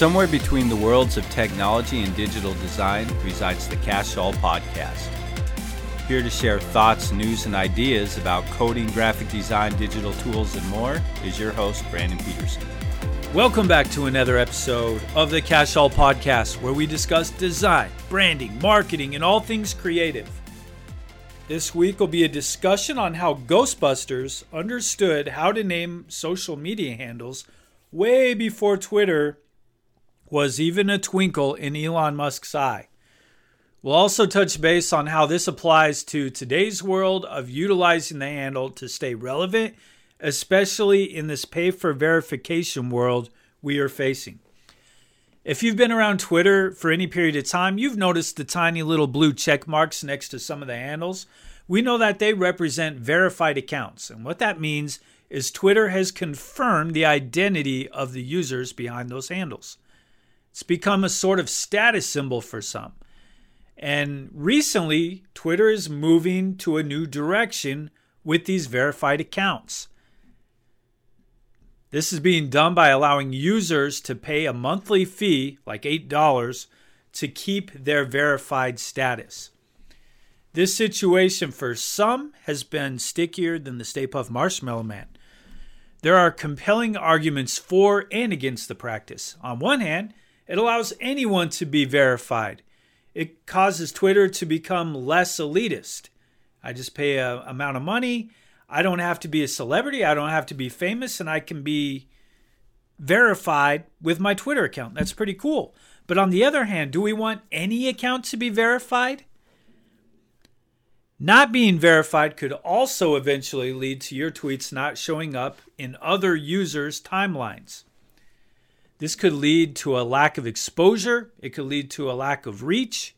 Somewhere between the worlds of technology and digital design resides the Cash All Podcast. Here to share thoughts, news, and ideas about coding, graphic design, digital tools, and more is your host, Brandon Peterson. Welcome back to another episode of the Cash All Podcast, where we discuss design, branding, marketing, and all things creative. This week will be a discussion on how Ghostbusters understood how to name social media handles way before Twitter was even a twinkle in Elon Musk's eye. We'll also touch base on how this applies to today's world of utilizing the handle to stay relevant, especially in this pay for verification world we are facing. If you've been around Twitter for any period of time, you've noticed the tiny little blue check marks next to some of the handles. We know that they represent verified accounts. And what that means is Twitter has confirmed the identity of the users behind those handles. It's become a sort of status symbol for some. And recently, Twitter is moving to a new direction with these verified accounts. This is being done by allowing users to pay a monthly fee, like $8, to keep their verified status. This situation for some has been stickier than the Stay Puft Marshmallow Man. There are compelling arguments for and against the practice. On one hand, it allows anyone to be verified. It causes Twitter to become less elitist. I just pay a amount of money I don't have to be a celebrity. I don't have to be famous, and I can be verified with my Twitter account. That's pretty cool. But on the other hand, do we want any account to be verified? Not being verified could also eventually lead to your tweets not showing up in other users' timelines. This could lead to a lack of exposure, it could lead to a lack of reach,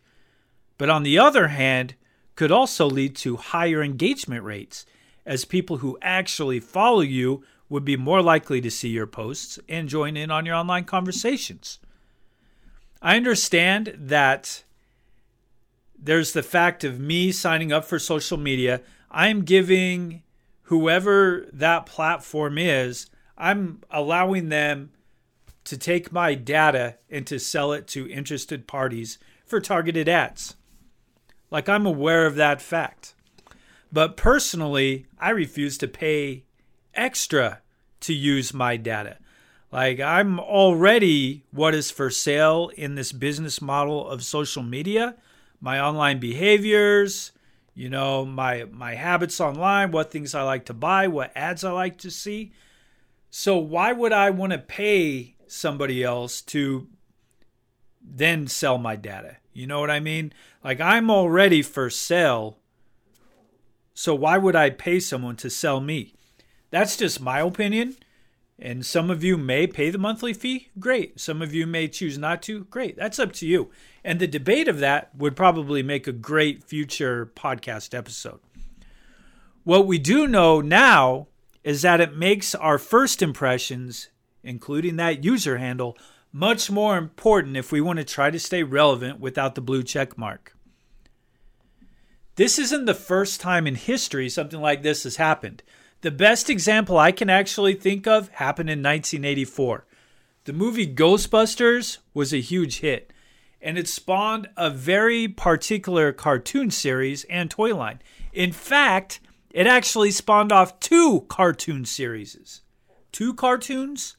but on the other hand, could also lead to higher engagement rates as people who actually follow you would be more likely to see your posts and join in on your online conversations. I understand that there's the fact of me signing up for social media. I'm giving whoever that platform is, I'm allowing them to take my data and to sell it to interested parties for targeted ads. Like I'm aware of that fact. But personally, I refuse to pay extra to use my data. Like I'm already what is for sale in this business model of social media, my online behaviors, you know, my my habits online, what things I like to buy, what ads I like to see. So why would I want to pay somebody else to then sell my data? You know what I mean? Like I'm already for sale so why would I pay someone to sell me? That's just my opinion. And some of you may pay the monthly fee. Great. Some of you may choose not to. Great. That's up to you. And the debate of that would probably make a great future podcast episode. What we do know now is that it makes our first impressions, including that user handle, much more important if we want to try to stay relevant without the blue check mark. This isn't the first time in history something like this has happened. The best example I can actually think of happened in 1984. The movie Ghostbusters was a huge hit, and it spawned a very particular cartoon series and toy line. In fact, it actually spawned off two cartoon series. Two cartoons?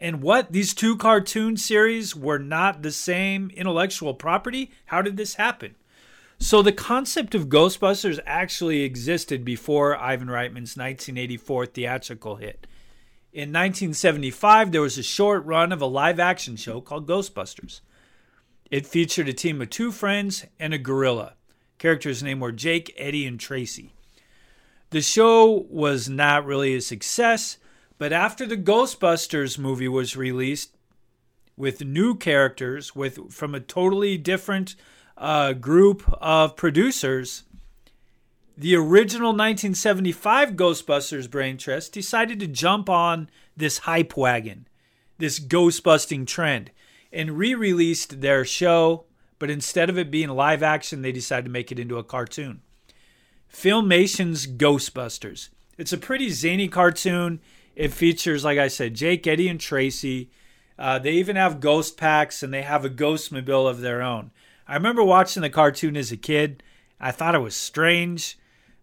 And what? These two cartoon series were not the same intellectual property? How did this happen? So the concept of Ghostbusters actually existed before Ivan Reitman's 1984 theatrical hit. In 1975, there was a short run of a live action show called Ghostbusters. It featured a team of two friends and a gorilla. Characters' names were Jake, Eddie, and Tracy. The show was not really a success, but after the Ghostbusters movie was released with new characters with from a totally different uh, group of producers, the original 1975 Ghostbusters brain trust decided to jump on this hype wagon, this ghostbusting trend, and re released their show. But instead of it being live action, they decided to make it into a cartoon. Filmation's Ghostbusters. It's a pretty zany cartoon. It features, like I said, Jake, Eddie, and Tracy. Uh, they even have ghost packs and they have a Ghostmobile of their own. I remember watching the cartoon as a kid. I thought it was strange.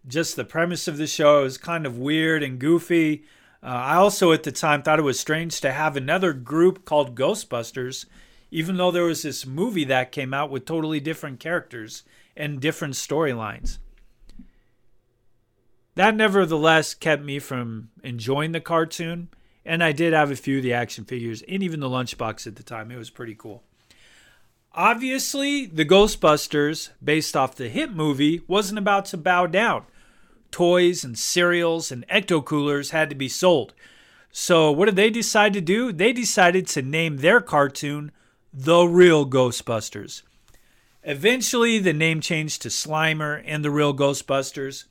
Just the premise of the show was kind of weird and goofy. Uh, I also, at the time, thought it was strange to have another group called Ghostbusters, even though there was this movie that came out with totally different characters and different storylines. That nevertheless kept me from enjoying the cartoon, and I did have a few of the action figures and even the lunchbox at the time. It was pretty cool. Obviously, the Ghostbusters, based off the hit movie, wasn't about to bow down. Toys and cereals and ecto coolers had to be sold. So, what did they decide to do? They decided to name their cartoon The Real Ghostbusters. Eventually, the name changed to Slimer and The Real Ghostbusters.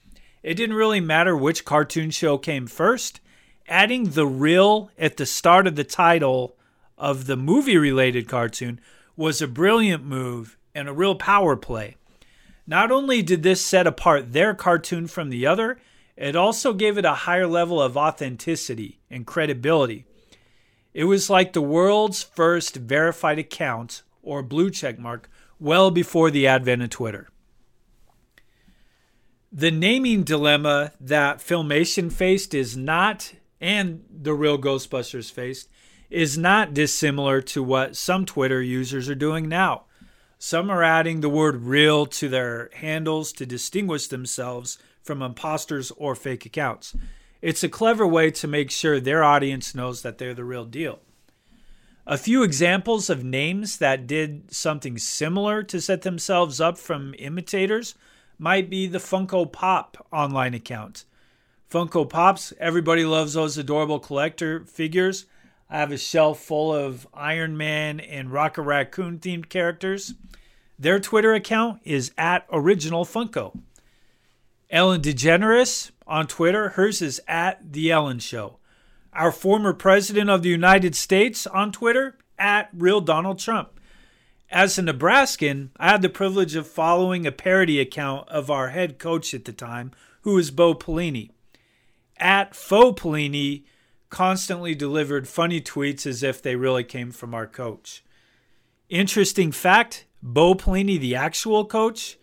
It didn't really matter which cartoon show came first. Adding the real at the start of the title of the movie related cartoon was a brilliant move and a real power play. Not only did this set apart their cartoon from the other, it also gave it a higher level of authenticity and credibility. It was like the world's first verified account or blue check mark well before the advent of Twitter. The naming dilemma that Filmation faced is not, and the real Ghostbusters faced, is not dissimilar to what some Twitter users are doing now. Some are adding the word real to their handles to distinguish themselves from imposters or fake accounts. It's a clever way to make sure their audience knows that they're the real deal. A few examples of names that did something similar to set themselves up from imitators might be the Funko Pop online account. Funko Pops, everybody loves those adorable collector figures. I have a shelf full of Iron Man and Rocket Raccoon themed characters. Their Twitter account is at Original Funko. Ellen DeGeneres on Twitter, hers is at The Ellen Show. Our former president of the United States on Twitter, at Real Donald Trump. As a Nebraskan, I had the privilege of following a parody account of our head coach at the time, who was Bo Pelini. At Faux Pelini constantly delivered funny tweets as if they really came from our coach. Interesting fact Bo Pelini, the actual coach,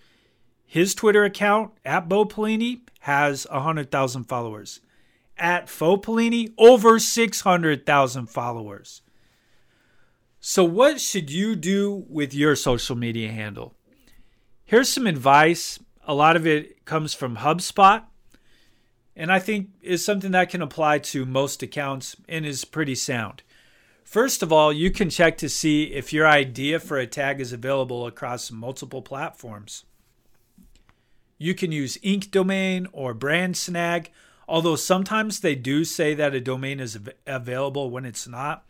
his Twitter account at Bo Pelini has 100,000 followers. At Faux Pelini, over 600,000 followers. So, what should you do with your social media handle? Here's some advice. A lot of it comes from HubSpot, and I think is something that can apply to most accounts and is pretty sound. First of all, you can check to see if your idea for a tag is available across multiple platforms. You can use Inc. domain or brand snag, although sometimes they do say that a domain is available when it's not.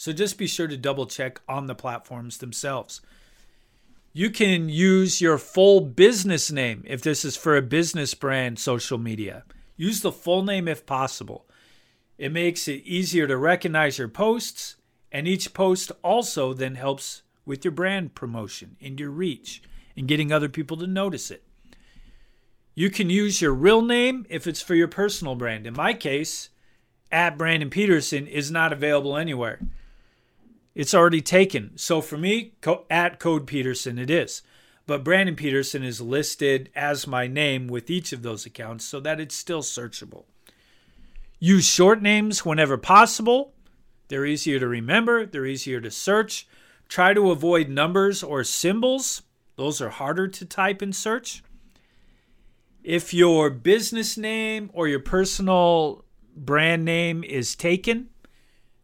So just be sure to double check on the platforms themselves. You can use your full business name if this is for a business brand social media. Use the full name if possible. It makes it easier to recognize your posts, and each post also then helps with your brand promotion and your reach and getting other people to notice it. You can use your real name if it's for your personal brand. In my case, at Brandon Peterson is not available anywhere. It's already taken. So for me, at Code Peterson, it is. But Brandon Peterson is listed as my name with each of those accounts so that it's still searchable. Use short names whenever possible. They're easier to remember, they're easier to search. Try to avoid numbers or symbols, those are harder to type and search. If your business name or your personal brand name is taken,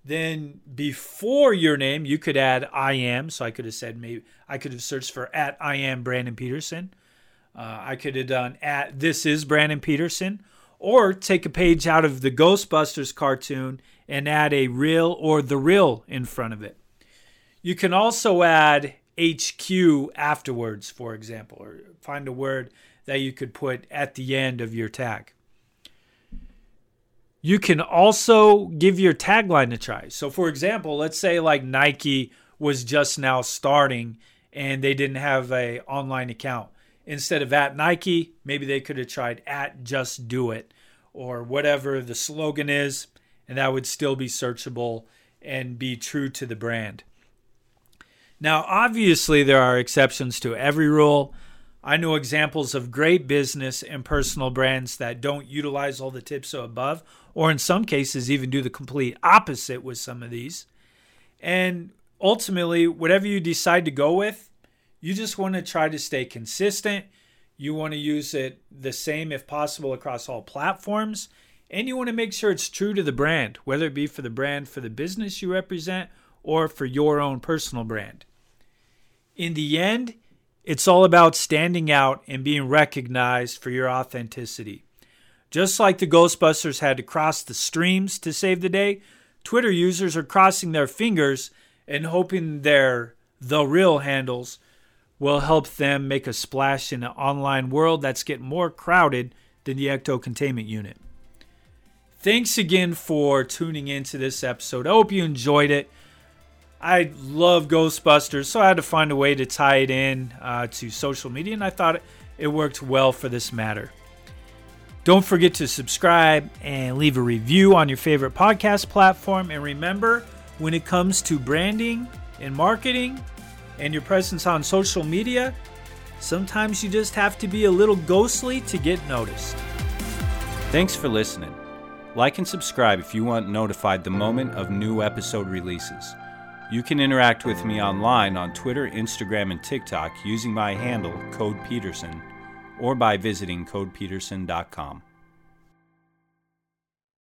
then before your name, you could add I am. So I could have said maybe I could have searched for at I am Brandon Peterson. Uh, I could have done at this is Brandon Peterson, or take a page out of the Ghostbusters cartoon and add a real or the real in front of it. You can also add HQ afterwards, for example, or find a word that you could put at the end of your tag. You can also give your tagline a try. So, for example, let's say like Nike was just now starting and they didn't have a online account. Instead of at Nike, maybe they could have tried at Just Do It or whatever the slogan is, and that would still be searchable and be true to the brand. Now, obviously, there are exceptions to every rule. I know examples of great business and personal brands that don't utilize all the tips above, or in some cases, even do the complete opposite with some of these. And ultimately, whatever you decide to go with, you just want to try to stay consistent. You want to use it the same, if possible, across all platforms. And you want to make sure it's true to the brand, whether it be for the brand for the business you represent or for your own personal brand. In the end, it's all about standing out and being recognized for your authenticity. Just like the Ghostbusters had to cross the streams to save the day, Twitter users are crossing their fingers and hoping their the real handles will help them make a splash in an online world that's getting more crowded than the Ecto containment unit. Thanks again for tuning into this episode. I hope you enjoyed it. I love Ghostbusters, so I had to find a way to tie it in uh, to social media, and I thought it worked well for this matter. Don't forget to subscribe and leave a review on your favorite podcast platform. And remember, when it comes to branding and marketing and your presence on social media, sometimes you just have to be a little ghostly to get noticed. Thanks for listening. Like and subscribe if you want notified the moment of new episode releases. You can interact with me online on Twitter, Instagram, and TikTok using my handle, Code Peterson, or by visiting codepeterson.com.